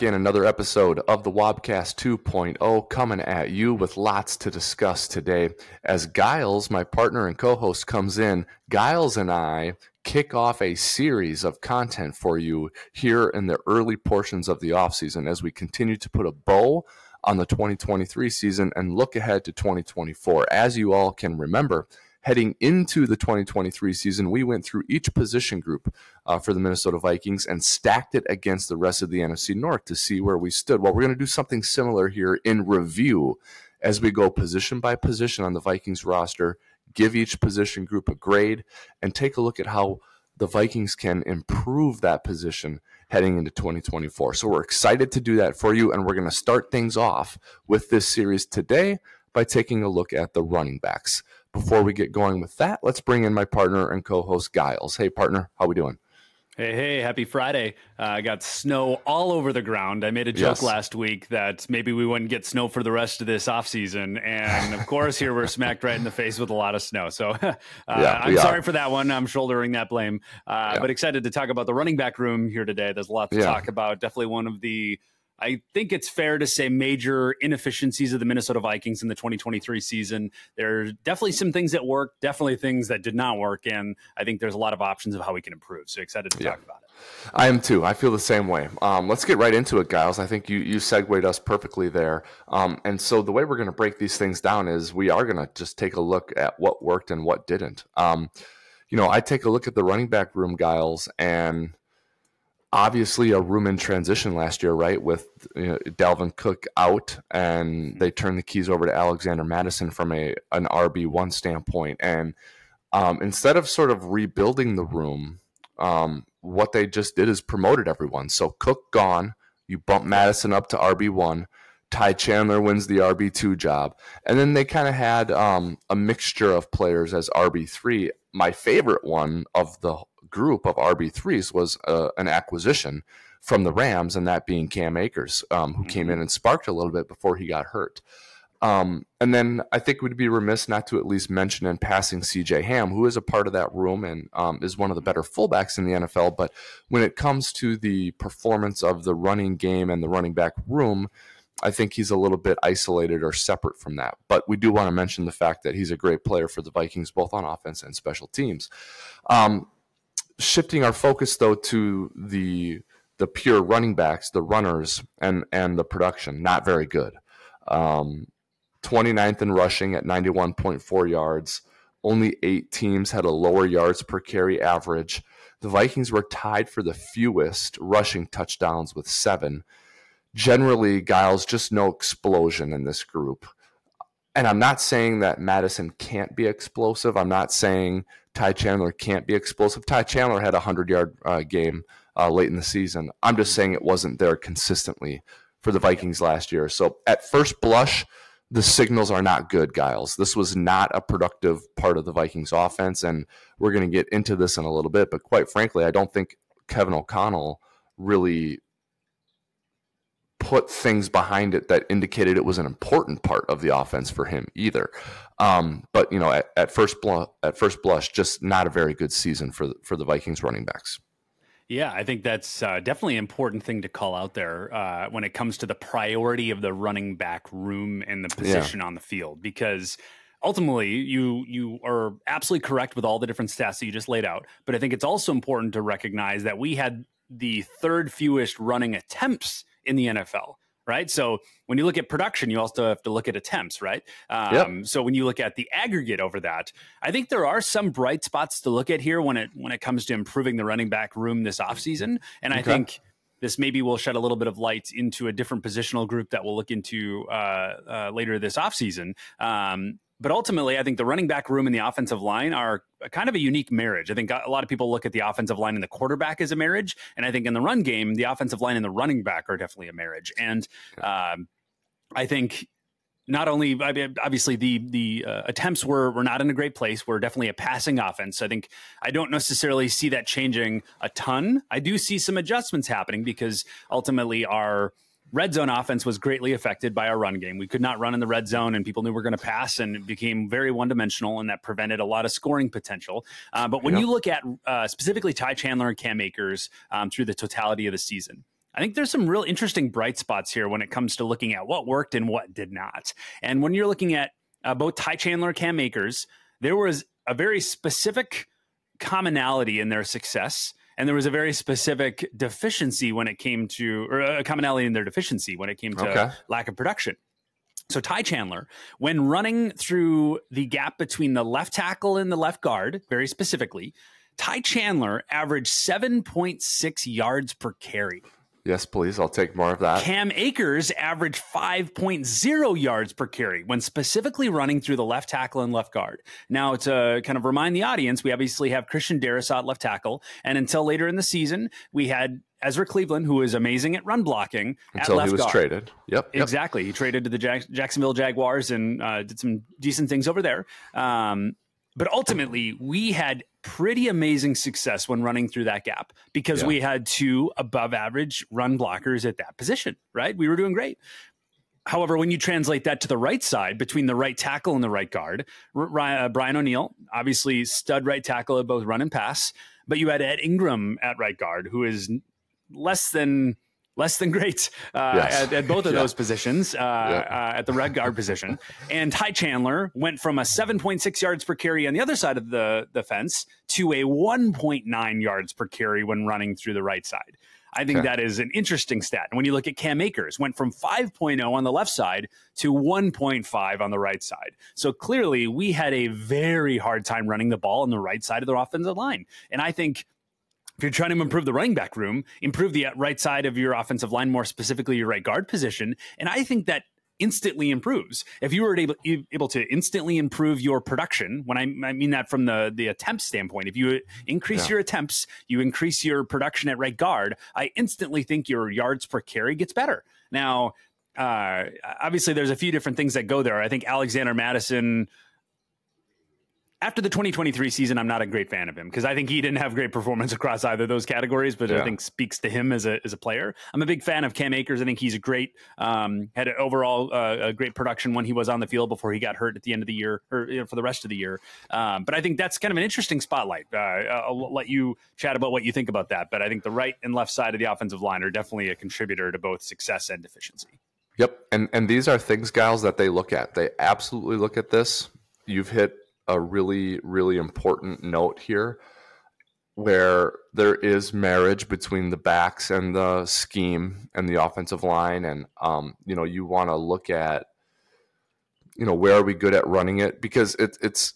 In another episode of the Wobcast 2.0 coming at you with lots to discuss today. As Gyles, my partner and co-host comes in, Gyles and I kick off a series of content for you here in the early portions of the offseason as we continue to put a bow on the 2023 season and look ahead to 2024. As you all can remember, heading into the 2023 season, we went through each position group uh, for the Minnesota Vikings and stacked it against the rest of the NFC North to see where we stood. Well, we're going to do something similar here in review as we go position by position on the Vikings roster, give each position group a grade, and take a look at how the Vikings can improve that position heading into 2024. So we're excited to do that for you, and we're going to start things off with this series today by taking a look at the running backs. Before we get going with that, let's bring in my partner and co-host Gyles. Hey, partner, how we doing? Hey, hey, happy Friday. Uh, I got snow all over the ground. I made a joke yes. last week that maybe we wouldn't get snow for the rest of this off season, And of course, here we're smacked right in the face with a lot of snow. So uh, yeah, I'm sorry are. for that one. I'm shouldering that blame. Uh, yeah. But excited to talk about the running back room here today. There's a lot to yeah. talk about. Definitely one of the I think it's fair to say major inefficiencies of the Minnesota Vikings in the 2023 season. There are definitely some things that worked, definitely things that did not work, and I think there's a lot of options of how we can improve. So excited to yeah. talk about it. I am too. I feel the same way. Um, let's get right into it, Gyles. I think you you segued us perfectly there. Um, and so the way we're going to break these things down is we are going to just take a look at what worked and what didn't. Um, you know, I take a look at the running back room, Gyles, and obviously a room in transition last year, right? With you know, Dalvin Cook out, and mm-hmm. they turned the keys over to Alexander Mattison from a an RB one standpoint. And um, instead of sort of rebuilding the room, um, what they just did is promoted everyone. So Cook gone, you bump Mattison up to RB one. Ty Chandler wins the RB two job, and then they kind of had um, a mixture of players as RB three. My favorite one of the group of RB3s was uh, an acquisition from the Rams, and that being Cam Akers, um, who mm-hmm. came in and sparked a little bit before he got hurt. Um, and then I think we'd be remiss not to at least mention in passing CJ Ham, who is a part of that room and um, is one of the better fullbacks in the NFL. But when it comes to the performance of the running game and the running back room, I think he's a little bit isolated or separate from that. But we do want to mention the fact that he's a great player for the Vikings, both on offense and special teams. Um, shifting our focus though to the the pure running backs, the runners, and and the production, not very good. Um, 29th in rushing at 91.4 yards. Only eight teams had a lower yards per carry average. The Vikings were tied for the fewest rushing touchdowns with seven. Generally, Gyles, just no explosion in this group. And I'm not saying that Mattison can't be explosive. I'm not saying Ty Chandler can't be explosive. Ty Chandler had a 100 yard uh, game uh, late in the season. I'm just saying it wasn't there consistently for the Vikings last year. So at first blush, the signals are not good, Gyles. This was not a productive part of the Vikings offense. And we're going to get into this in a little bit. But quite frankly, I don't think Kevin O'Connell really put things behind it that indicated it was an important part of the offense for him either. Um, but you know, at, at first blush, at first blush, just not a very good season for the, for the Vikings running backs. Yeah, I think that's uh, definitely an important thing to call out there uh, when it comes to the priority of the running back room and the position yeah. on the field, because ultimately you you are absolutely correct with all the different stats that you just laid out. But I think it's also important to recognize that we had the third fewest running attempts in the NFL right? So when you look at production, you also have to look at attempts, right? Um, yep. So when you look at the aggregate over that, I think there are some bright spots to look at here when it when it comes to improving the running back room this offseason. And okay. I think this maybe will shed a little bit of light into a different positional group that we'll look into uh, uh, later this offseason. Um, but ultimately, I think the running back room and the offensive line are kind of a unique marriage. I think a lot of people look at the offensive line and the quarterback as a marriage, and I think in the run game, the offensive line and the running back are definitely a marriage. And um, I think not only obviously the the uh, attempts were were not in a great place. We're definitely a passing offense. I think I don't necessarily see that changing a ton. I do see some adjustments happening because ultimately our red zone offense was greatly affected by our run game. We could not run in the red zone, and people knew we were going to pass, and it became very one dimensional, and that prevented a lot of scoring potential. Uh, but when yeah. you look at uh, specifically Ty Chandler and Cam Akers um, through the totality of the season, I think there's some real interesting bright spots here when it comes to looking at what worked and what did not. And when you're looking at uh, both Ty Chandler, and Cam Akers, there was a very specific commonality in their success. And there was a very specific deficiency when it came to, or a commonality in their deficiency when it came to okay. lack of production. So Ty Chandler, when running through the gap between the left tackle and the left guard, very specifically, Ty Chandler averaged 7.6 yards per carry. Yes, please. I'll take more of that. Cam Akers averaged 5.0 yards per carry when specifically running through the left tackle and left guard. Now, to kind of remind the audience, we obviously have Christian Darrisaw at left tackle. And until later in the season, we had Ezra Cleveland, who is amazing at run blocking. Until he was guard. traded. Yep, yep, Exactly. He traded to the Jack- Jacksonville Jaguars and uh, did some decent things over there. Um, but ultimately, we had pretty amazing success when running through that gap because yeah. we had two above average run blockers at that position, right? We were doing great. However, when you translate that to the right side between the right tackle and the right guard, uh, Brian O'Neill, obviously stud right tackle at both run and pass, but you had Ed Ingram at right guard, who is less than less than great uh, yes. at, at, both of yeah. those positions uh, yeah. uh, at the red guard position. And Ty Chandler went from a 7.6 yards per carry on the other side of the, the fence to a 1.9 yards per carry when running through the right side. I think okay. that is an interesting stat. And when you look at Cam Akers, went from 5.0 on the left side to 1.5 on the right side. So clearly, we had a very hard time running the ball on the right side of the offensive line. And I think if you're trying to improve the running back room, improve the right side of your offensive line, more specifically your right guard position. And I think that instantly improves. If you were able, able to instantly improve your production, when I, I, mean that from the, the attempt standpoint, if you increase yeah. your attempts, you increase your production at right guard, I instantly think your yards per carry gets better. Now, uh, obviously, there's a few different things that go there. I think Alexander Mattison after the 2023 season, I'm not a great fan of him because I think he didn't have great performance across either of those categories, but yeah. I think speaks to him as a, as a player. I'm a big fan of Cam Akers. I think he's a great, um, had an overall uh, a great production when he was on the field before he got hurt at the end of the year or you know, for the rest of the year. Um, but I think that's kind of an interesting spotlight. Uh, I'll let you chat about what you think about that. But I think the right and left side of the offensive line are definitely a contributor to both success and deficiency. Yep. And, and these are things, Gyles, that they look at. They absolutely look at this. You've hit a really, really important note here where there is marriage between the backs and the scheme and the offensive line. And, um, you know, you want to look at, you know, where are we good at running it? Because it, it's,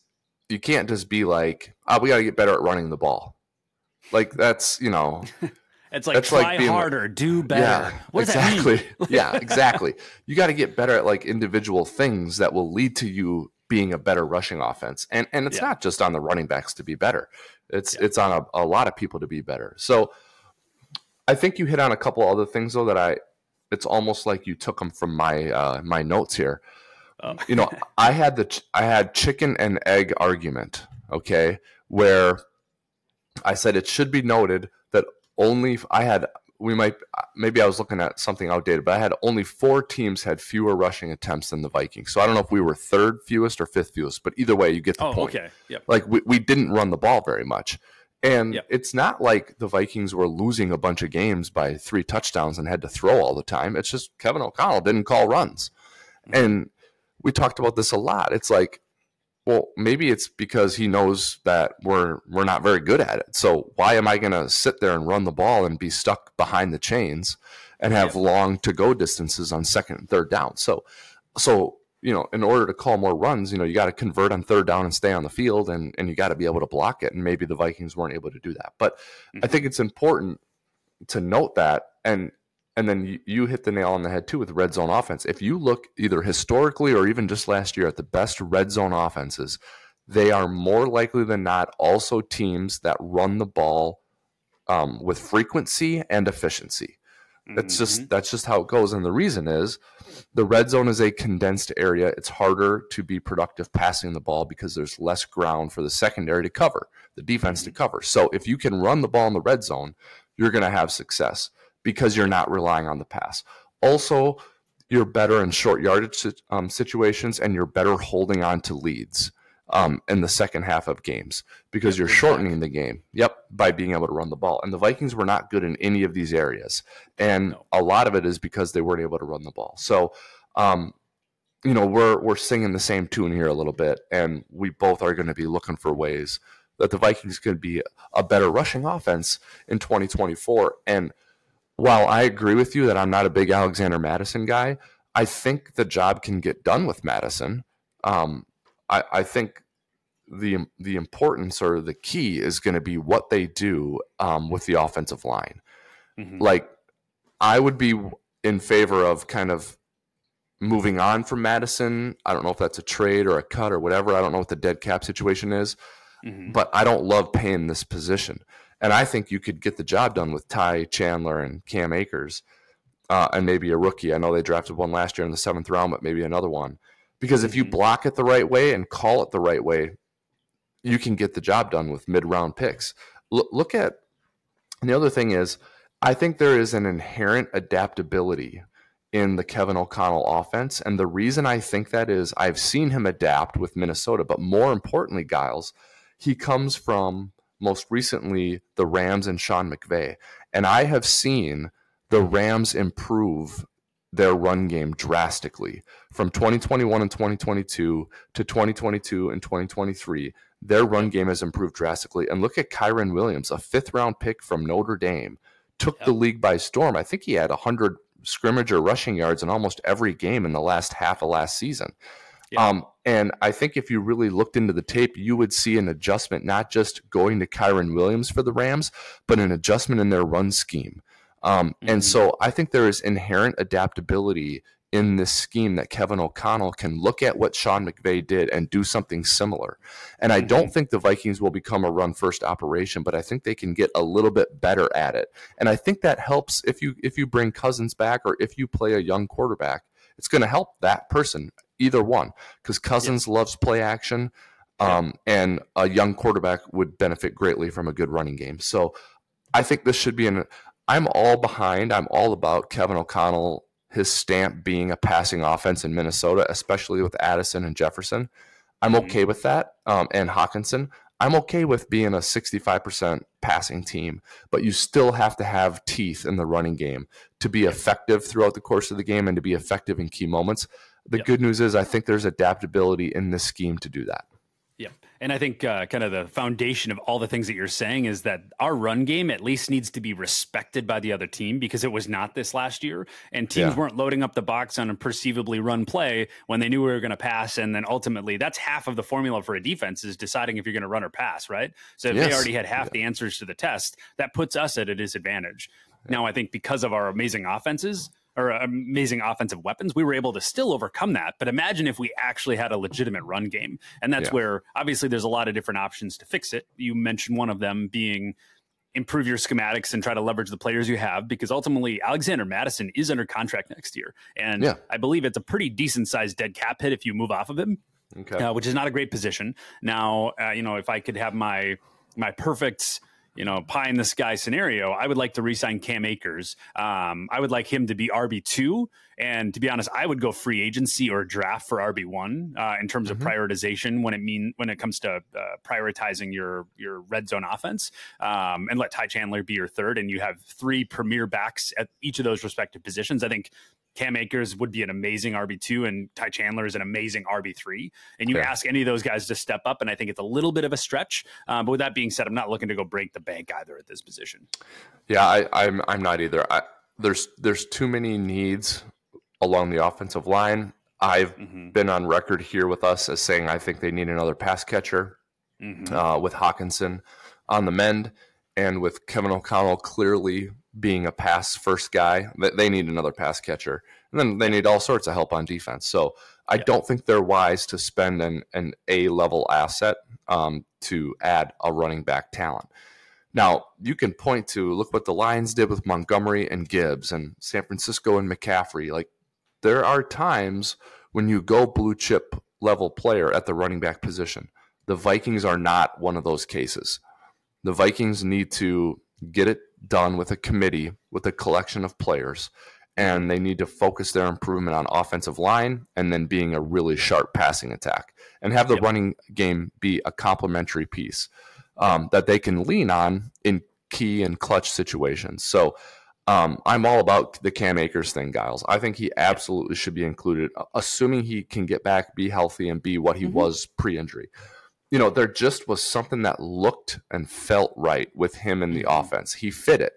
you can't just be like, oh, we got to get better at running the ball. Like that's, you know, It's like That's try like harder, like, do better. Yeah, what does exactly. that mean? yeah, exactly. You got to get better at like individual things that will lead to you being a better rushing offense. And and it's yeah. not just on the running backs to be better. It's yeah. it's on a, a lot of people to be better. So I think you hit on a couple other things though that I it's almost like you took them from my uh, my notes here. Oh. you know, I had the I had chicken and egg argument, okay, where I said it should be noted that only I had we might maybe I was looking at something outdated, but I had only four teams had fewer rushing attempts than the Vikings. So I don't know if we were third fewest or fifth fewest, but either way, you get the oh, point. Okay. Yep. Like we, we didn't run the ball very much. And yep. it's not like the Vikings were losing a bunch of games by three touchdowns and had to throw all the time. It's just Kevin O'Connell didn't call runs. Mm-hmm. And we talked about this a lot. It's like well, maybe it's because he knows that we're we're not very good at it. So why am I going to sit there and run the ball and be stuck behind the chains and have yeah. long to go distances on second and third down? So so you know, in order to call more runs, you know, you got to convert on third down and stay on the field and and you got to be able to block it and maybe the Vikings weren't able to do that. But mm-hmm. I think it's important to note that and and then you, you, hit the nail on the head too with red zone offense. If you look either historically or even just last year at the best red zone offenses, they are more likely than not also teams that run the ball um, with frequency and efficiency. That's mm-hmm. just that's just how it goes. And the reason is the red zone is a condensed area. It's harder to be productive passing the ball because there's less ground for the secondary to cover, the defense mm-hmm. to cover. So if you can run the ball in the red zone, you're going to have success because you're not relying on the pass. Also, you're better in short yardage um, situations and you're better holding on to leads. um, in the second half of games because you're shortening the game. Yep, by being able to run the ball. And the Vikings were not good in any of these areas, and a lot of it is because they weren't able to run the ball. So, um, you know, we're we're singing the same tune here a little bit, and we both are going to be looking for ways that the Vikings could be a better rushing offense in 2024. And while I agree with you that I'm not a big Alexander Mattison guy, I think the job can get done with Mattison. Um, I, I, think the the importance or the key is going to be what they do um, with the offensive line. Mm-hmm. Like, I would be in favor of kind of moving on from Mattison. I don't know if that's a trade or a cut or whatever. I don't know what the dead cap situation is, mm-hmm. but I don't love paying this position. And I think you could get the job done with Ty Chandler and Cam Akers uh, and maybe a rookie. I know they drafted one last year in the seventh round, but maybe another one. Because mm-hmm. if you mm-hmm. block it the right way and call it the right way, you can get the job done with mid round picks. L- look at the other thing is, I think there is an inherent adaptability in the Kevin O'Connell offense. And the reason I think that is I've seen him adapt with Minnesota, but more importantly, Gyles, he comes from most recently the Rams and Sean McVay. And I have seen the Rams improve their run game drastically from 2021 and 2022 to 2022 and 2023. Their run game has improved drastically. And look at Kyren Williams, a fifth round pick from Notre Dame, took yep. the league by storm. I think he had 100 scrimmage or rushing yards in almost every game in the last half of last season. Yeah. Um, and I think if you really looked into the tape, you would see an adjustment, not just going to Kyren Williams for the Rams, but an adjustment in their run scheme. Um, mm-hmm. And so I think there is inherent adaptability in this scheme that Kevin O'Connell can look at what Sean McVay did and do something similar. And I don't mm-hmm. think the Vikings will become a run first operation, but I think they can get a little bit better at it. And I think that helps if you if you bring Cousins back or if you play a young quarterback, it's going to help that person, either one, because Cousins yeah. loves play action. Um, and a young quarterback would benefit greatly from a good running game. So I think this should be an I'm all behind. I'm all about Kevin O'Connell, his stamp being a passing offense in Minnesota, especially with Addison and Jefferson. I'm mm-hmm. okay with that. Um, and Hockenson. I'm okay with being a 65% passing team, but you still have to have teeth in the running game to be effective throughout the course of the game and to be effective in key moments. The yep. good news is, I think there's adaptability in this scheme to do that. Yeah. And I think uh, kind of the foundation of all the things that you're saying is that our run game at least needs to be respected by the other team because it was not this last year. And teams yeah. weren't loading up the box on a perceivably run play when they knew we were going to pass. And then ultimately, that's half of the formula for a defense is deciding if you're going to run or pass, right? So if yes. they already had half yeah. the answers to the test, that puts us at a disadvantage. Yeah. Now, I think because of our amazing offenses, or amazing offensive weapons, we were able to still overcome that. But imagine if we actually had a legitimate run game. And that's yeah. where obviously there's a lot of different options to fix it. You mentioned one of them being improve your schematics and try to leverage the players you have because ultimately Alexander Mattison is under contract next year. And yeah. I believe it's a pretty decent sized dead cap hit if you move off of him. Okay. Uh, which is not a great position. Now, uh, you know, if I could have my my perfect you know, pie in the sky scenario, I would like to resign Cam Akers. Um, I would like him to be RB two, and to be honest, I would go free agency or draft for RB one uh, in terms mm-hmm. of prioritization when it mean when it comes to uh, prioritizing your your red zone offense, um, and let Ty Chandler be your third, and you have three premier backs at each of those respective positions. I think Cam Akers would be an amazing RB2 and Ty Chandler is an amazing RB3. And you ask any of those guys to step up, and I think it's a little bit of a stretch. Um, but with that being said, I'm not looking to go break the bank either at this position. Yeah, I, am I'm, I'm not either. I, there's there's too many needs along the offensive line. I've mm-hmm. been on record here with us as saying I think they need another pass catcher mm-hmm. uh, with Hockenson on the mend and with Kevin O'Connell clearly being a pass first guy, that they need another pass catcher. And then they need all sorts of help on defense. So I yeah. don't think they're wise to spend an, an A level asset um, to add a running back talent. Now, you can point to look what the Lions did with Montgomery and Gibbs and San Francisco and McCaffrey. Like, there are times when you go blue chip level player at the running back position. The Vikings are not one of those cases. The Vikings need to get it done with a committee with a collection of players and they need to focus their improvement on offensive line and then being a really sharp passing attack and have the yep. running game be a complementary piece um, that they can lean on in key and clutch situations. So um, I'm all about the Cam Akers thing, Gyles. I think he absolutely should be included, assuming he can get back, be healthy, and be what he mm-hmm. was pre injury. You know, there just was something that looked and felt right with him in the mm-hmm. offense. He fit it.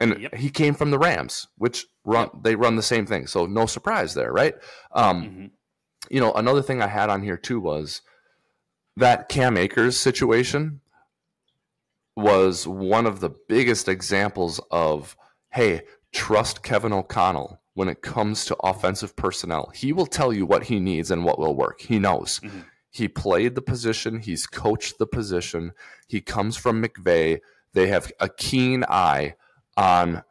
And yep. he came from the Rams, which run yep. they run the same thing. So no surprise there, right? Um, mm-hmm. You know, another thing I had on here too was that Cam Akers situation was one of the biggest examples of hey, trust Kevin O'Connell when it comes to offensive personnel. He will tell you what he needs and what will work. He knows. Mm-hmm. He played the position, he's coached the position. He comes from McVay. They have a keen eye on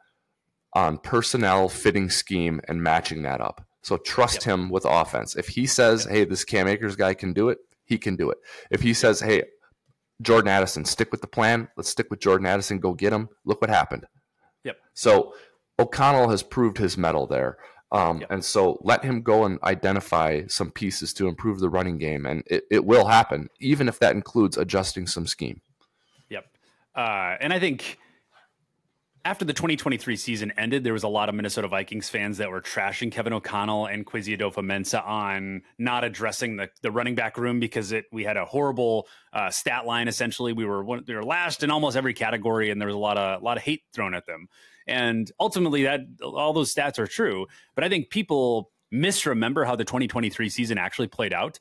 on personnel fitting scheme and matching that up. So trust yep. him with offense. If he says. "Hey, this Cam Akers guy can do it," he can do it. If he says, "Hey, Jordan Addison, stick with the plan. Let's stick with Jordan Addison. Go get him." Look what happened. Yep. So O'Connell has proved his mettle there. Um, yep. And so let him go and identify some pieces to improve the running game, and it, it will happen, even if that includes adjusting some scheme. Yep. Uh, and I think after the 2023 season ended, there was a lot of Minnesota Vikings fans that were trashing Kevin O'Connell and Kwesi Adofo-Mensah on not addressing the, the running back room because it we had a horrible uh, stat line. Essentially, we were one, we were last in almost every category, and there was a lot of a lot of hate thrown at them. And ultimately, that all those stats are true. But I think people misremember how the 2023 season actually played out.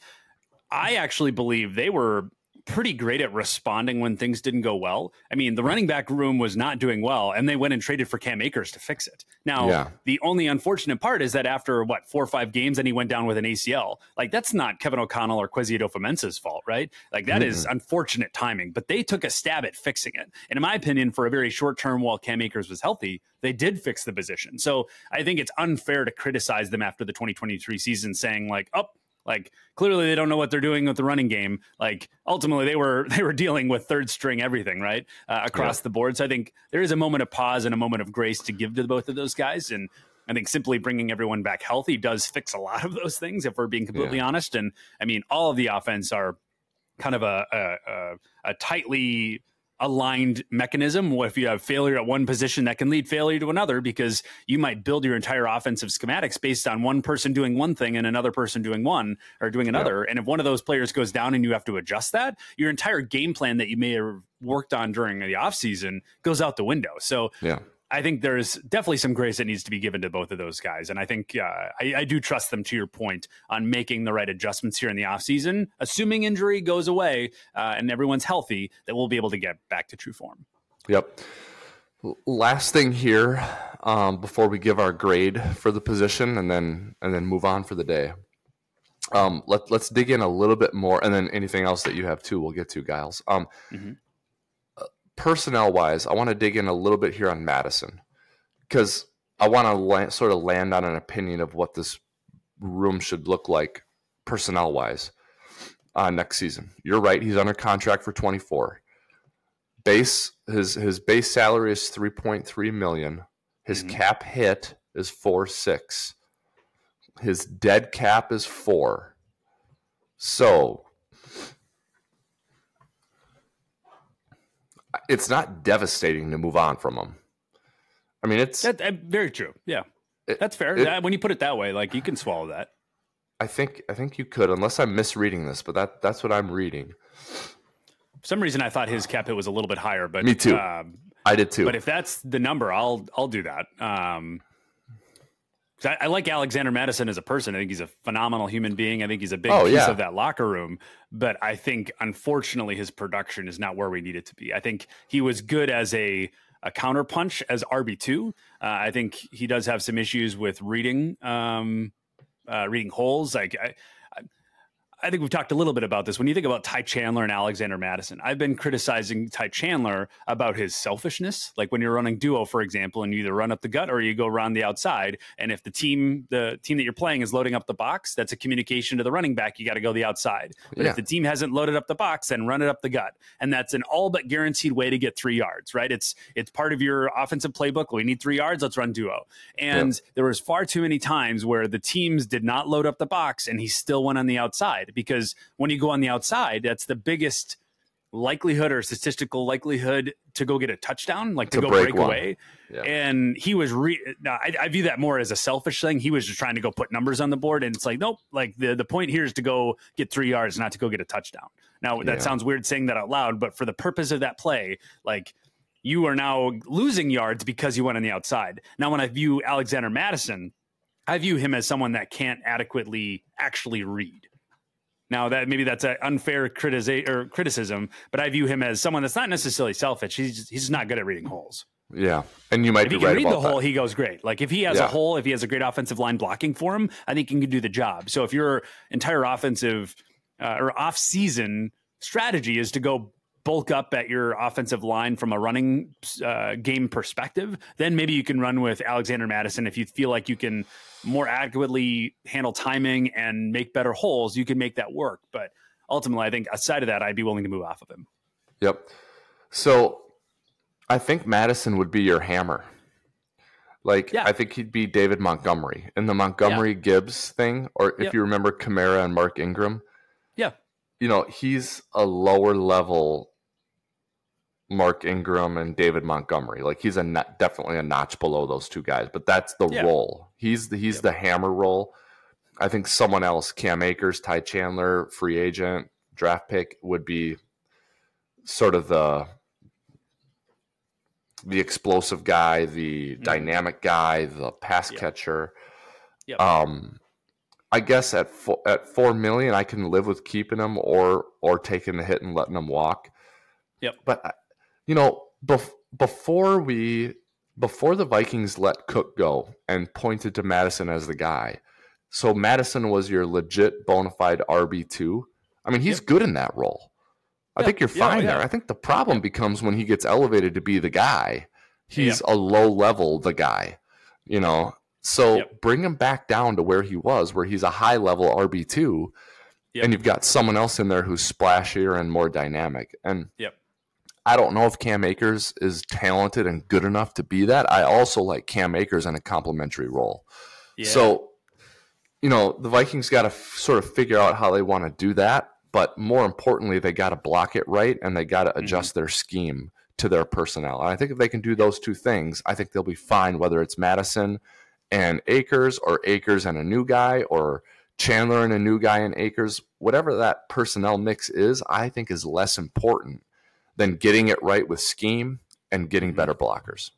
I actually believe they were pretty great at responding when things didn't go well. I mean, the running back room was not doing well, and they went and traded for Cam Akers to fix it. Now, yeah. the only unfortunate part is that after what four or five games, and he went down with an ACL. Like that's not Kevin O'Connell or Kwesi Adofo-Mensah's fault, right? Like that mm-hmm. is unfortunate timing. But they took a stab at fixing it, and in my opinion, for a very short term, while Cam Akers was healthy, they did fix the position. So I think it's unfair to criticize them after the 2023 season, saying like, "Oh, like clearly they don't know what they're doing with the running game. Like ultimately they were they were dealing with third string everything right uh, across yeah. the board. So I think there is a moment of pause and a moment of grace to give to both of those guys. And I think simply bringing everyone back healthy does fix a lot of those things. If we're being completely yeah. honest, and I mean all of the offense are kind of a, a, a, a tightly aligned mechanism. If you have failure at one position that can lead failure to another because you might build your entire offensive schematics based on one person doing one thing and another person doing one or doing another. And if one of those players goes down and you have to adjust that, your entire game plan that you may have worked on during the offseason goes out the window. So yeah. I think there's definitely some grace that needs to be given to both of those guys. And I think uh, I, I, do trust them to your point on making the right adjustments here in the offseason, assuming injury goes away uh, and everyone's healthy, that we'll be able to get back to true form. Yep. Last thing here um, before we give our grade for the position and then and then move on for the day. Um, let, let's dig in a little bit more, and then anything else that you have too, we'll get to, Gyles. Um, mm-hmm personnel wise, I want to dig in a little bit here on Mattison because I want to la- sort of land on an opinion of what this room should look like personnel wise uh, next season. You're right; he's under contract for 24. Base his his base salary is 3.3 million. His mm-hmm. cap hit is four six. His dead cap is four. So it's not devastating to move on from them. I mean, it's that, uh, very true. Yeah, it, that's fair. It, when you put it that way, like you can swallow that. I think I think you could, unless I'm misreading this, but that that's what I'm reading. For some reason, I thought his cap hit was a little bit higher, but me too. Um, I did too. But if that's the number, I'll I'll do that. Um, I, I, like Alexander Mattison as a person. I think he's a phenomenal human being. I think he's a big oh, piece yeah. of that locker room. But I think, unfortunately, his production is not where we need it to be. I think he was good as a a counterpunch as RB two. Uh, I think he does have some issues with reading um, uh, reading holes. Like I, I think we've talked a little bit about this. When you think about Ty Chandler and Alexander Mattison, I've been criticizing Ty Chandler about his selfishness. Like when you're running duo, for example, and you either run up the gut or you go around the outside. And if the team, the team that you're playing is loading up the box, that's a communication to the running back. You got to go the outside. But yeah. if the team hasn't loaded up the box, then run it up the gut. And that's an all but guaranteed way to get three yards, right? It's it's part of your offensive playbook. We need three yards. Let's run duo. And yeah. there was far too many times where the teams did not load up the box and he still went on the outside because when you go on the outside, that's the biggest likelihood or statistical likelihood to go get a touchdown, like to, to go break, break away. Yeah. And he was re. I, I, view that more as a selfish thing. He was just trying to go put numbers on the board, and it's like, nope. Like the the point here is to go get three yards, not to go get a touchdown. Now that yeah. sounds weird saying that out loud, but for the purpose of that play, like you are now losing yards because you went on the outside. Now, when I view Alexander Mattison, I view him as someone that can't adequately actually read. Now that maybe that's an unfair critici- or criticism, but I view him as someone that's not necessarily selfish. He's just, he's just not good at reading holes. Yeah, and you might if be he can right read the hole, that. he goes great. Like if he has yeah. a hole, if he has a great offensive line blocking for him, I think he can do the job. So if your entire offensive uh, or off season strategy is to go bulk up at your offensive line from a running uh, game perspective, then maybe you can run with Alexander Mattison. if you feel like you can more adequately handle timing and make better holes. You can make that work, but ultimately, I think aside of that, I'd be willing to move off of him. Yep. So I think Mattison would be your hammer. Like yeah. I think he'd be David Montgomery in the Montgomery yeah. Gibbs thing, or if yep. you remember Kamara and Mark Ingram. Yeah. You know, he's a lower level Mark Ingram and David Montgomery. Like he's a definitely a notch below those two guys, but that's the yeah. role. He's the he's yep. the hammer role. I think someone else, Cam Akers, Ty Chandler, free agent, draft pick, would be sort of the the explosive guy, the mm-hmm. dynamic guy, the pass yep. catcher. Yep. Um, I guess at four, at four million, I can live with keeping him or or taking the hit and letting him walk. Yep. But you know, bef- before we before the Vikings let Cook go and pointed to Mattison as the guy, so Mattison was your legit bona fide RB two. I mean, he's yep. good in that role. I think you're oh, fine yeah, yeah. there. I think the problem becomes when he gets elevated to be the guy. He's a low level the guy, you know. So yep. bring him back down to where he was, where he's a high level RB two, and you've got someone else in there who's splashier and more dynamic. And yep. I don't know if Cam Akers is talented and good enough to be that. I also like Cam Akers in a complementary role. Yeah. So, you know, the Vikings got to f- sort of figure out how they want to do that. But more importantly, they got to block it right and they got to mm-hmm. adjust mm-hmm. their scheme to their personnel. And I think if they can do those two things, I think they'll be fine, whether it's Mattison and Akers or Akers and a new guy or Chandler and a new guy and Akers. Whatever that personnel mix is, I think is less important than getting it right with scheme and getting mm-hmm. better blockers.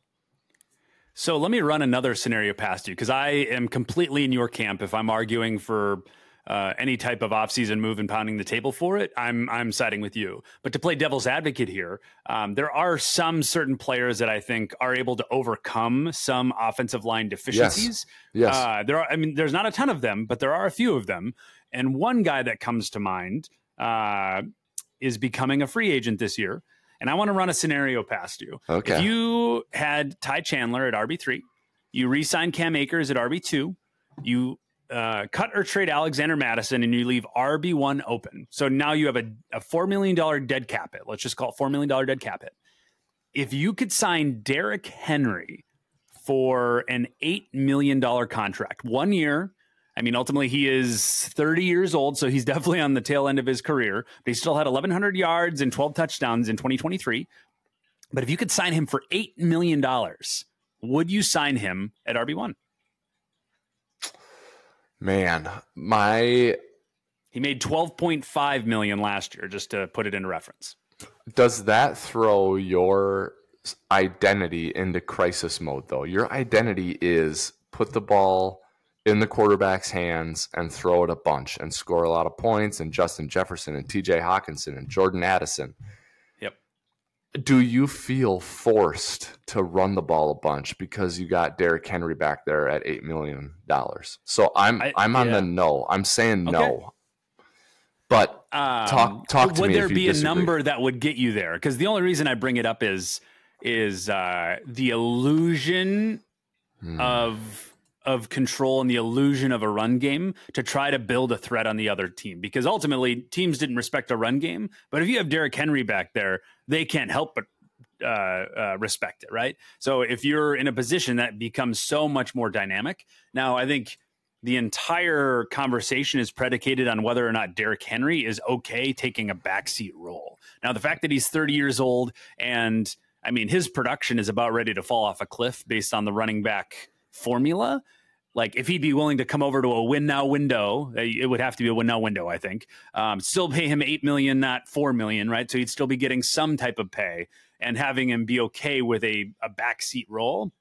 So let me run another scenario past you because I am completely in your camp. If I'm arguing for uh, any type of offseason move and pounding the table for it, I'm I'm siding with you. But to play devil's advocate here, um, there are some certain players that I think are able to overcome some offensive line deficiencies. Yes. yes. Uh, there are. I mean, there's not a ton of them, but there are a few of them. And one guy that comes to mind uh, is becoming a free agent this year. And I want to run a scenario past you. Okay. If you had Ty Chandler at RB3, you re sign Cam Akers at RB2, you uh, cut or trade Alexander Mattison and you leave RB1 open. So now you have a, a $4 million dead cap it. Let's just call it $4 million dead cap it. If you could sign Derrick Henry for an $8 million contract, one year, I mean, ultimately, he is 30 years old, so he's definitely on the tail end of his career. But he still had 1,100 yards and 12 touchdowns in 2023. But if you could sign him for $8 million, would you sign him at RB1? Man, my. He made 12.5 million last year, just to put it into reference. Does that throw your identity into crisis mode, though? Your identity is put the ball in the quarterback's hands and throw it a bunch and score a lot of points and Justin Jefferson and TJ Hockenson and Jordan Addison. Yep. Do you feel forced to run the ball a bunch because you got Derrick Henry back there at eight million dollars? So I'm I, am on yeah. the no. I'm saying okay. no. But um, talk talk to would me. Would there be a number that would get you there? Because the only reason I bring it up is is uh, the illusion hmm. of of control and the illusion of a run game to try to build a threat on the other team. Because ultimately, teams didn't respect a run game. But if you have Derrick Henry back there, they can't help but uh, uh, respect it, right? So if you're in a position that becomes so much more dynamic, now I think the entire conversation is predicated on whether or not Derrick Henry is okay taking a backseat role. Now, the fact that he's 30 years old and I mean, his production is about ready to fall off a cliff based on the running back formula. Like, if he'd be willing to come over to a win now window, uh, it would have to be a win now window, I think. Um, still pay him eight million, not four million, right? So he'd still be getting some type of pay, and having him be okay with a a backseat role.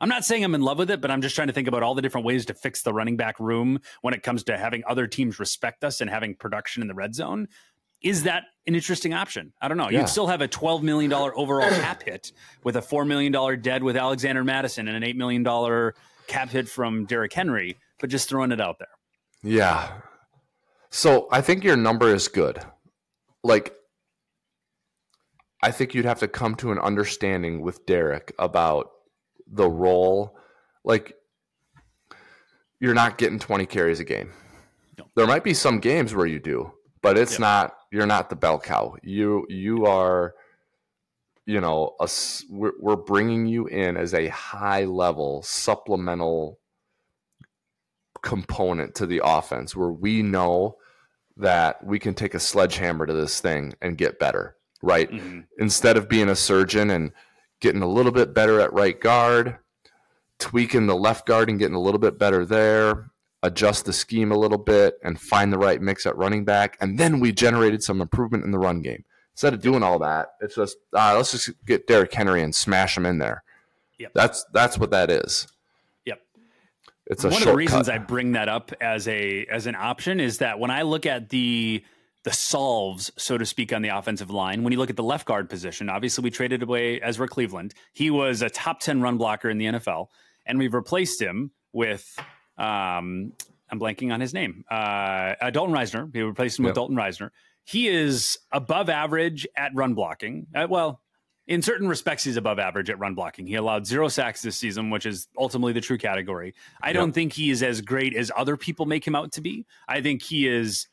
I'm not saying I'm in love with it, but I'm just trying to think about all the different ways to fix the running back room when it comes to having other teams respect us and having production in the red zone is that an interesting option? I don't know. Yeah. You'd still have a $12 million overall cap hit with a $4 million dead with Alexander Mattison and an $8 million cap hit from Derrick Henry, but just throwing it out there. Yeah. So I think your number is good. Like, I think you'd have to come to an understanding with Derrick about the role. Like, you're not getting 20 carries a game. No. There might be some games where you do, but it's not you're not the bell cow. You you are you know a, we're, we're bringing you in as a high level supplemental component to the offense where we know that we can take a sledgehammer to this thing and get better right mm-hmm. instead of being a surgeon and getting a little bit better at right guard tweaking the left guard and getting a little bit better there adjust the scheme a little bit and find the right mix at running back. And then we generated some improvement in the run game. Instead of doing all that, it's just uh, let's just get Derrick Henry and smash him in there. Yep. That's that's what that is. Yep. It's one of the reasons I bring that up as a as an option is that when I look at the the solves, so to speak, on the offensive line. When you look at the left guard position, obviously we traded away Ezra Cleveland. He was a top 10 run blocker in the NFL, and we've replaced him with um, I'm blanking on his name. Uh, uh, Dalton Risner. We replaced him yep. with Dalton Risner. He is above average at run blocking. Uh, well, in certain respects, he's above average at run blocking. He allowed zero sacks this season, which is ultimately the true category. I yep. don't think he is as great as other people make him out to be. I think he is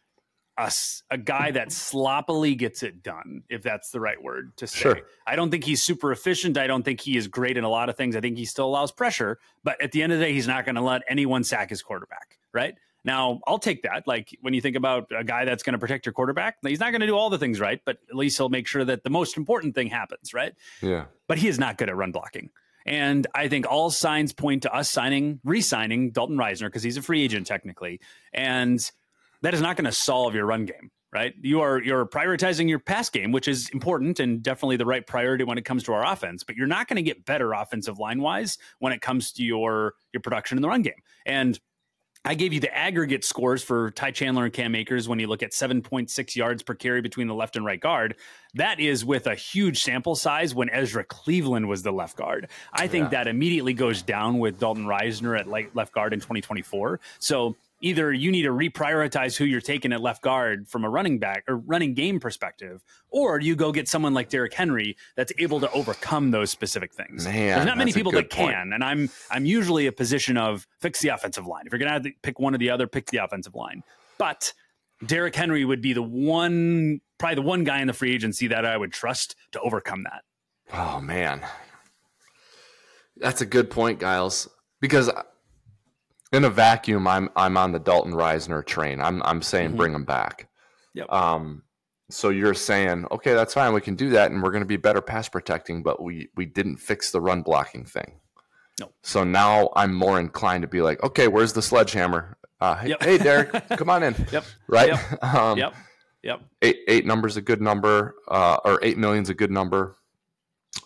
a, a guy that sloppily gets it done, if that's the right word to say. Sure. I don't think he's super efficient. I don't think he is great in a lot of things. I think he still allows pressure, but at the end of the day, he's not going to let anyone sack his quarterback, right? Now, I'll take that. Like when you think about a guy that's going to protect your quarterback, he's not going to do all the things right, but at least he'll make sure that the most important thing happens, right? Yeah. But he is not good at run blocking. And I think all signs point to us signing, re signing Dalton Risner because he's a free agent technically. And that is not going to solve your run game right? You are you're prioritizing your pass game, which is important and definitely the right priority when it comes to our offense. But you're not going to get better offensive line wise when it comes to your your production in the run game. And I gave you the aggregate scores for Ty Chandler and Cam Akers when you look at 7.6 yards per carry between the left and right guard. That is with a huge sample size when Ezra Cleveland was the left guard. I think yeah. that immediately goes down with Dalton Risner at left guard in 2024. So either you need to reprioritize who you're taking at left guard from a running back or running game perspective, or you go get someone like Derrick Henry that's able to overcome those specific things. Man, There's not many people that point. can, and I'm I'm usually a position of fix the offensive line. If you're gonna to pick one or the other, pick the offensive line. But Derrick Henry would be the one, probably the one guy in the free agency that I would trust to overcome that. Oh man, that's a good point, Gyles. Because in a vacuum, I'm I'm on the Dalton Risner train. I'm I'm saying mm-hmm. bring him back. Yep. Um, so you're saying, okay, that's fine. We can do that, and we're going to be better pass protecting, but we we didn't fix the run blocking thing. No. So now I'm more inclined to be like, okay, where's the sledgehammer? Uh, hey, yep. hey, Derrick, come on in. Yep. Right. Yep. Um, yep. Yep. Eight eight numbers a good number, uh, or eight million's a good number.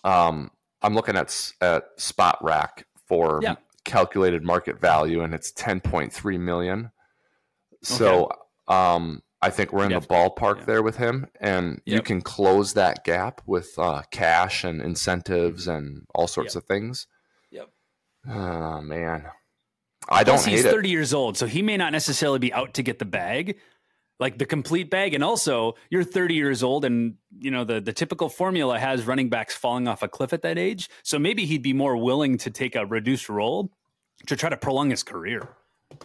Um, I'm looking at at Spotrac for yeah calculated market value and it's 10.3 million. So okay. um, I think we're in the ballpark yeah. there with him, and yep. you can close that gap with uh, cash and incentives and all sorts yep. of things. Yep. Oh man, I don't. Plus, he's thirty it. years old, so he may not necessarily be out to get the bag, like the complete bag. And also, you're 30 years old, and you know the the typical formula has running backs falling off a cliff at that age. So maybe he'd be more willing to take a reduced role to try to prolong his career.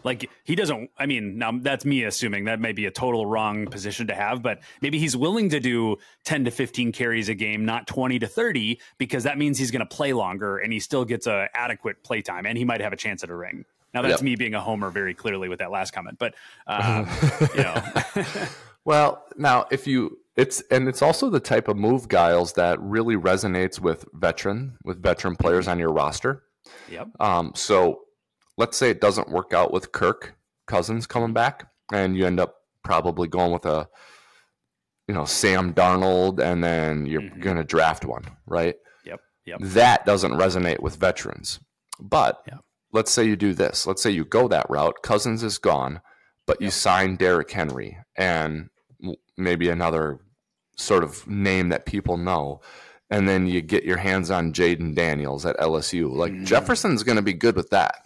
Like he doesn't. I mean, now that's me assuming that may be a total wrong position to have, but maybe he's willing to do 10 to 15 carries a game, not 20 to 30, because that means he's going to play longer and he still gets a adequate play time, and he might have a chance at a ring. Now that's yep. me being a homer very clearly with that last comment, but uh, you know. well, now if you it's and it's also the type of move, Gyles, that really resonates with veteran with veteran players on your roster. Yep. Um, so let's say it doesn't work out with Kirk Cousins coming back, and you end up probably going with a you know Sam Darnold, and then you're mm-hmm. going to draft one, right? Yep. Yep. That doesn't resonate with veterans, but. Yep let's say you do this. Let's say you go that route. Cousins is gone, but you sign Derrick Henry and maybe another sort of name that people know. And then you get your hands on Jayden Daniels at LSU. Like mm. Jefferson's going to be good with that.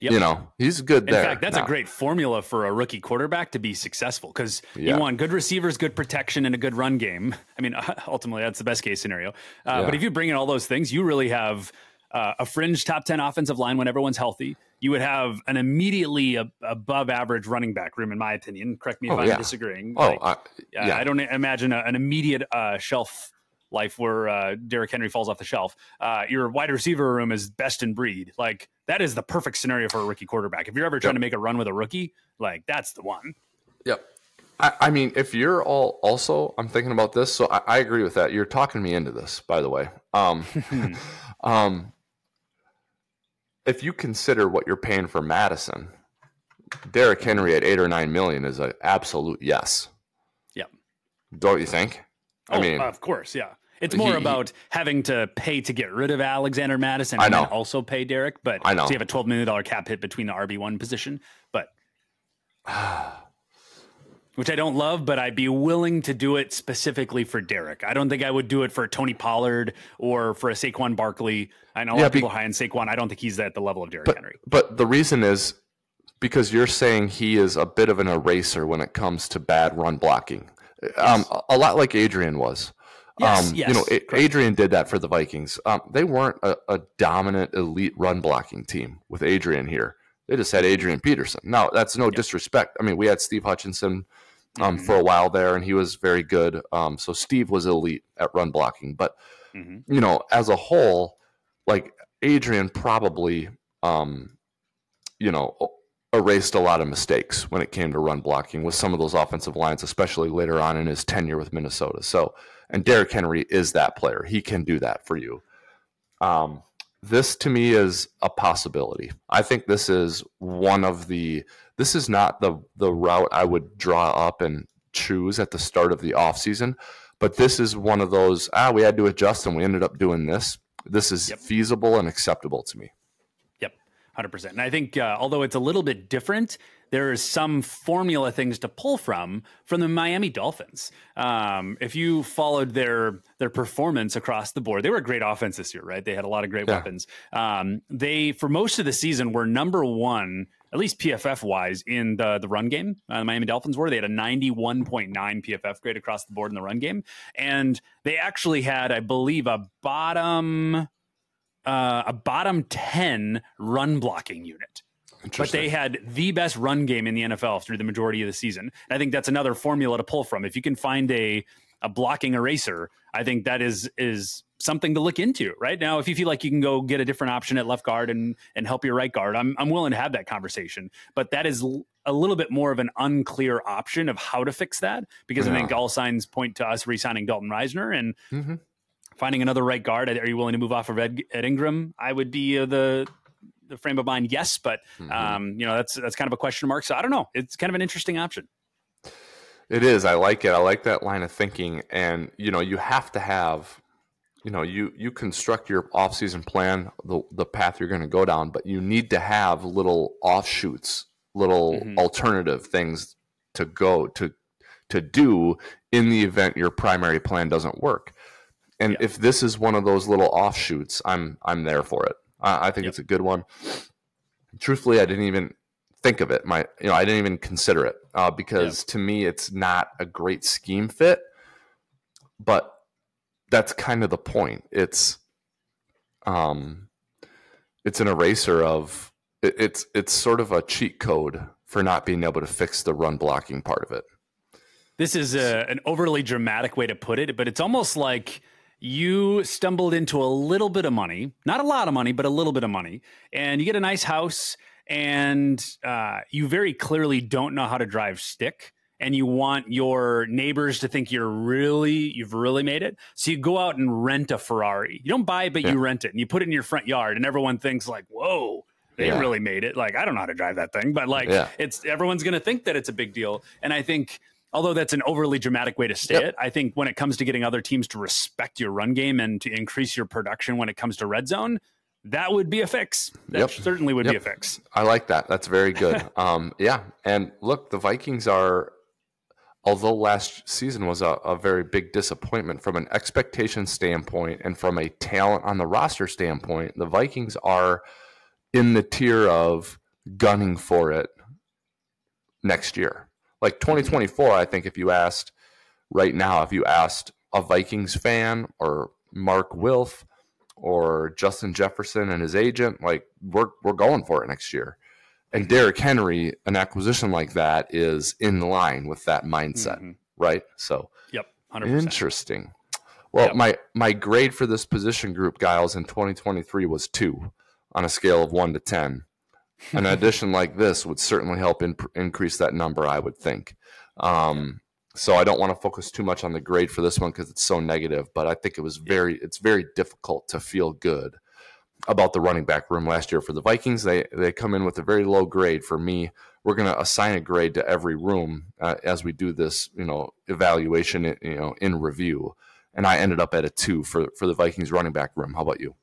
Yep. You know, he's good there. In fact, that's now. a great formula for a rookie quarterback to be successful because yeah. you want good receivers, good protection, and a good run game. I mean, ultimately, that's the best case scenario. Uh, yeah. But if you bring in all those things, you really have uh, a fringe top 10 offensive line when everyone's healthy. You would have an immediately above average running back room, in my opinion. Correct me if oh, I'm yeah. disagreeing. Oh, like, uh, yeah. I don't imagine a, an immediate uh, shelf life where uh, Derrick Henry falls off the shelf. Uh, your wide receiver room is best in breed. Like that is the perfect scenario for a rookie quarterback. If you're ever trying yep. to make a run with a rookie, like that's the one. Yep. I, I, mean, if you're all also, I'm thinking about this, so I, I, agree with that. You're talking me into this, by the way. Um, um, if you consider what you're paying for Mattison, Derrick Henry at eight or nine million is an absolute yes. Yep. Don't you think? I oh, mean, of course, yeah. It's more he, about he, having to pay to get rid of Alexander Mattison and then also pay Derrick. But I know. So you have a twelve million dollar cap hit between the RB one position, but which I don't love, but I'd be willing to do it specifically for Derrick. I don't think I would do it for Tony Pollard or for a Saquon Barkley. I know a yeah, lot of people high in Saquon. I don't think he's at the level of Derrick but, Henry. But the reason is because you're saying he is a bit of an eraser when it comes to bad run blocking. Um, yes. Um, a lot like Adrian was. Yes, um, yes, you know, correct. Adrian did that for the Vikings. Um, they weren't a, a dominant elite run blocking team with Adrian here. They just had Adrian Peterson. Now, that's no yep. disrespect. I mean, we had Steve Hutchinson um, mm-hmm. for a while there, and he was very good. Um, so Steve was elite at run blocking, but mm-hmm. you know, as a whole, like Adrian probably, um, you know, erased a lot of mistakes when it came to run blocking with some of those offensive lines, especially later on in his tenure with Minnesota. So, and Derrick Henry is that player; he can do that for you. Um, this to me is a possibility. I think this is one of the this is not the the route I would draw up and choose at the start of the offseason, but this is one of those ah we had to adjust and we ended up doing this. This is yep. feasible and acceptable to me. Yep, hundred percent. And I think uh, although it's a little bit different, there is some formula things to pull from from the Miami Dolphins. Um, if you followed their their performance across the board, they were a great offense this year, right? They had a lot of great yeah. weapons. Um, they for most of the season were number one at least PFF wise, in the the run game. Uh, the Miami Dolphins were they had a 91.9 PFF grade across the board in the run game, and they actually had, I believe, a bottom uh, a bottom 10 run blocking unit. But they had the best run game in the NFL through the majority of the season. And I think that's another formula to pull from. If you can find a a blocking eraser, I think that is is something to look into right now. If you feel like you can go get a different option at left guard and and help your right guard, I'm I'm willing to have that conversation. But that is a little bit more of an unclear option of how to fix that because yeah. I think all signs point to us re-signing Dalton Risner and. Mm-hmm. Finding another right guard, are you willing to move off of Ed, Ed Ingram? I would be uh, the the frame of mind, yes, but mm-hmm. um, you know that's that's kind of a question mark. So I don't know. It's kind of an interesting option. It is. I like it. I like that line of thinking, and you know, you have to have, you know, you you construct your off-season plan, the the path you're going to go down, but you need to have little offshoots, little mm-hmm. alternative things to go to to do in the event your primary plan doesn't work. And yeah. if this is one of those little offshoots, I'm I'm there for it. I, I think yep. it's a good one. Truthfully, I didn't even think of it. My, you know, I didn't even consider it uh, because to me, it's not a great scheme fit. But that's kind of the point. It's, um, it's an eraser of it, it's it's sort of a cheat code for not being able to fix the run blocking part of it. This is a, an overly dramatic way to put it, but it's almost like you stumbled into a little bit of money, not a lot of money, but a little bit of money, and you get a nice house, and uh, you very clearly don't know how to drive stick. And you want your neighbors to think you're really, you've really made it. So you go out and rent a Ferrari. You don't buy it, but yeah. you rent it and you put it in your front yard, and everyone thinks, like, whoa, they yeah. really made it. Like, I don't know how to drive that thing, but like, yeah. it's everyone's going to think that it's a big deal. And I think, although that's an overly dramatic way to say yep. it, I think when it comes to getting other teams to respect your run game and to increase your production when it comes to red zone, that would be a fix. That yep. certainly would yep. be a fix. I like that. That's very good. um, yeah. And look, the Vikings are, although last season was a, a, very big disappointment from an expectation standpoint and from a talent on the roster standpoint, the Vikings are in the tier of gunning for it next year. Like 2024, I think if you asked right now, if you asked a Vikings fan or Mark Wilf or Justin Jefferson and his agent, like we're we're going for it next year. And Derrick Henry, an acquisition like that is in line with that mindset, mm-hmm. right? So, yep, 100%. interesting. Well, yep. my my grade for this position group, Gyles, in 2023 was two on a scale of one to 10. An addition like this would certainly help in, increase that number, I would think. Um, so I don't want to focus too much on the grade for this one because it's so negative, but I think it was very, it's very difficult to feel good about the running back room last year for the Vikings. They they come in with a very low grade for me. We're going to assign a grade to every room uh, as we do this, you know, evaluation, you know, in review. And I ended up at a two for for the Vikings running back room. How about you?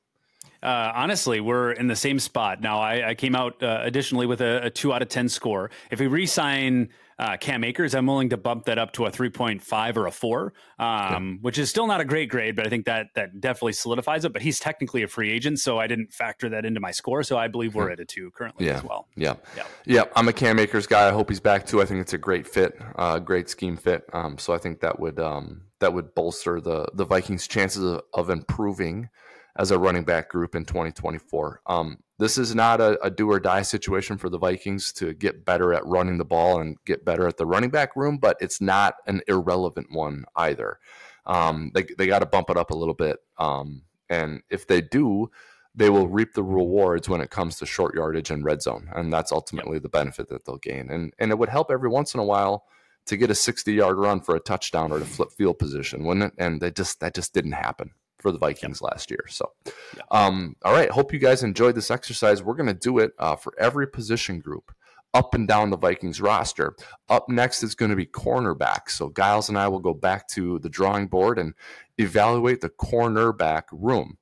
Uh, honestly, we're in the same spot. Now, I, I came out uh, additionally with a, a, two out of 10 score. If we re sign uh, Cam Akers, I'm willing to bump that up to a 3.5 or a four, um, which is still not a great grade, but I think that that definitely solidifies it. But he's technically a free agent, so I didn't factor that into my score. So I believe we're at a two currently yeah. as well. Yeah. yeah. Yeah. I'm a Cam Akers guy. I hope he's back too. I think it's a great fit, uh, great scheme fit. Um, so I think that would um, that would bolster the the Vikings' chances of, of improving as a running back group in 2024. Um, this is not a, a, do or die situation for the Vikings to get better at running the ball and get better at the running back room, but it's not an irrelevant one either. Um, they they got to bump it up a little bit, um, and if they do, they will reap the rewards when it comes to short yardage and red zone, and that's ultimately the benefit that they'll gain. And and it would help every once in a while to get a 60 yard run for a touchdown or to flip field position, wouldn't it? And they just that just didn't happen for the Vikings yep. last year. So, yep. um, all right. Hope you guys enjoyed this exercise. We're going to do it uh, for every position group up and down the Vikings roster. Up next is going to be cornerback. So, Gyles and I will go back to the drawing board and evaluate the cornerback room.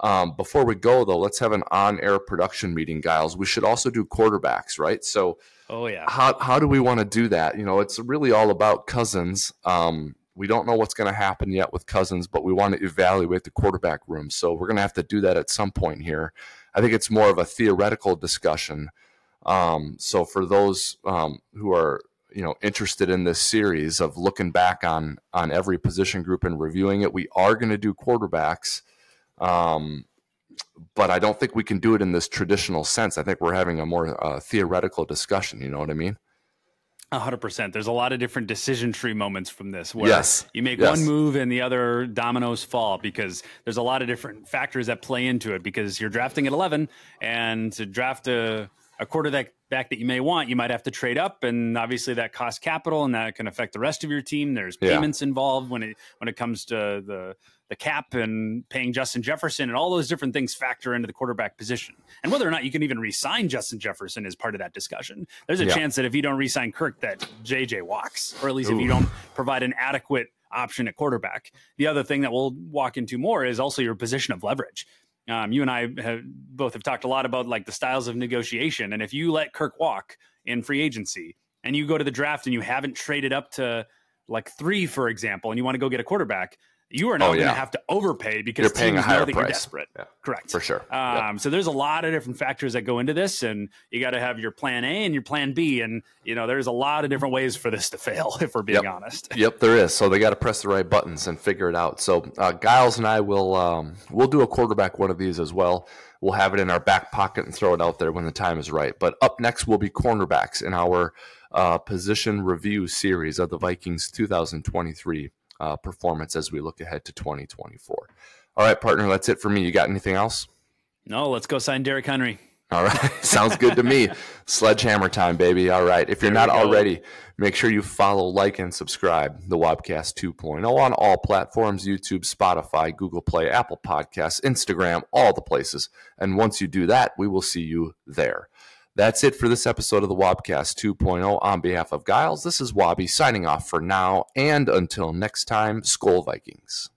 Um, before we go, though, let's have an on air production meeting, Gyles. We should also do quarterbacks, right? So, oh, yeah. How, how do we want to do that? You know, it's really all about Cousins. Um, we don't know what's going to happen yet with Cousins, but we want to evaluate the quarterback room. So we're going to have to do that at some point here. I think it's more of a theoretical discussion. Um, so for those um, who are you know interested in this series of looking back on on every position group and reviewing it, we are going to do quarterbacks. Um, but I don't think we can do it in this traditional sense. I think we're having a more uh, theoretical discussion. You know what I mean? Hundred percent. There's a lot of different decision tree moments from this where yes. you make yes. one move and the other dominoes fall because there's a lot of different factors that play into it because you're drafting at 11 and to draft a, a quarterback back that you may want, you might have to trade up and obviously that costs capital and that can affect the rest of your team. There's payments yeah. involved when it, when it comes to the, the cap and paying Justin Jefferson and all those different things factor into the quarterback position. And whether or not you can even re-sign Justin Jefferson is part of that discussion. There's a yeah. chance that if you don't re-sign Kirk, that JJ walks, or at least Ooh. if you don't provide an adequate option at quarterback. The other thing that we'll walk into more is also your position of leverage. Um, you and I have both have talked a lot about like the styles of negotiation, and if you let Kirk walk in free agency and you go to the draft and you haven't traded up to like three, for example, and you want to go get a quarterback, you are now oh, going to have to overpay because you're paying a higher price. You're desperate. Yeah, Correct. For sure. Um, yep. So there's a lot of different factors that go into this, and you got to have your plan A and your plan B, and you know there's a lot of different ways for this to fail, if we're being yep. honest. Yep, there is. So they got to press the right buttons and figure it out. So uh, Gyles and I will um, we'll do a quarterback one of these as well. We'll have it in our back pocket and throw it out there when the time is right. But up next will be cornerbacks in our uh, position review series of the Vikings 2023 uh, performance as we look ahead to 2024. All right, partner, that's it for me. You got anything else? No, let's go sign Derrick Henry. All right. Sounds good to me. Sledgehammer time, baby. All right. If you're not already, make sure you follow, like, and subscribe the Wobcast 2.0 on all platforms YouTube, Spotify, Google Play, Apple Podcasts, Instagram, all the places. And once you do that, we will see you there. That's it for this episode of the Wobcast 2.0. On behalf of Gyles, this is Wobby signing off for now. And until next time, Skol Vikings.